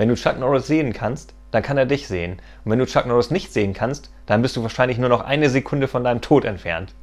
Wenn du Chuck Norris sehen kannst, dann kann er dich sehen. Und wenn du Chuck Norris nicht sehen kannst, dann bist du wahrscheinlich nur noch eine Sekunde von deinem Tod entfernt.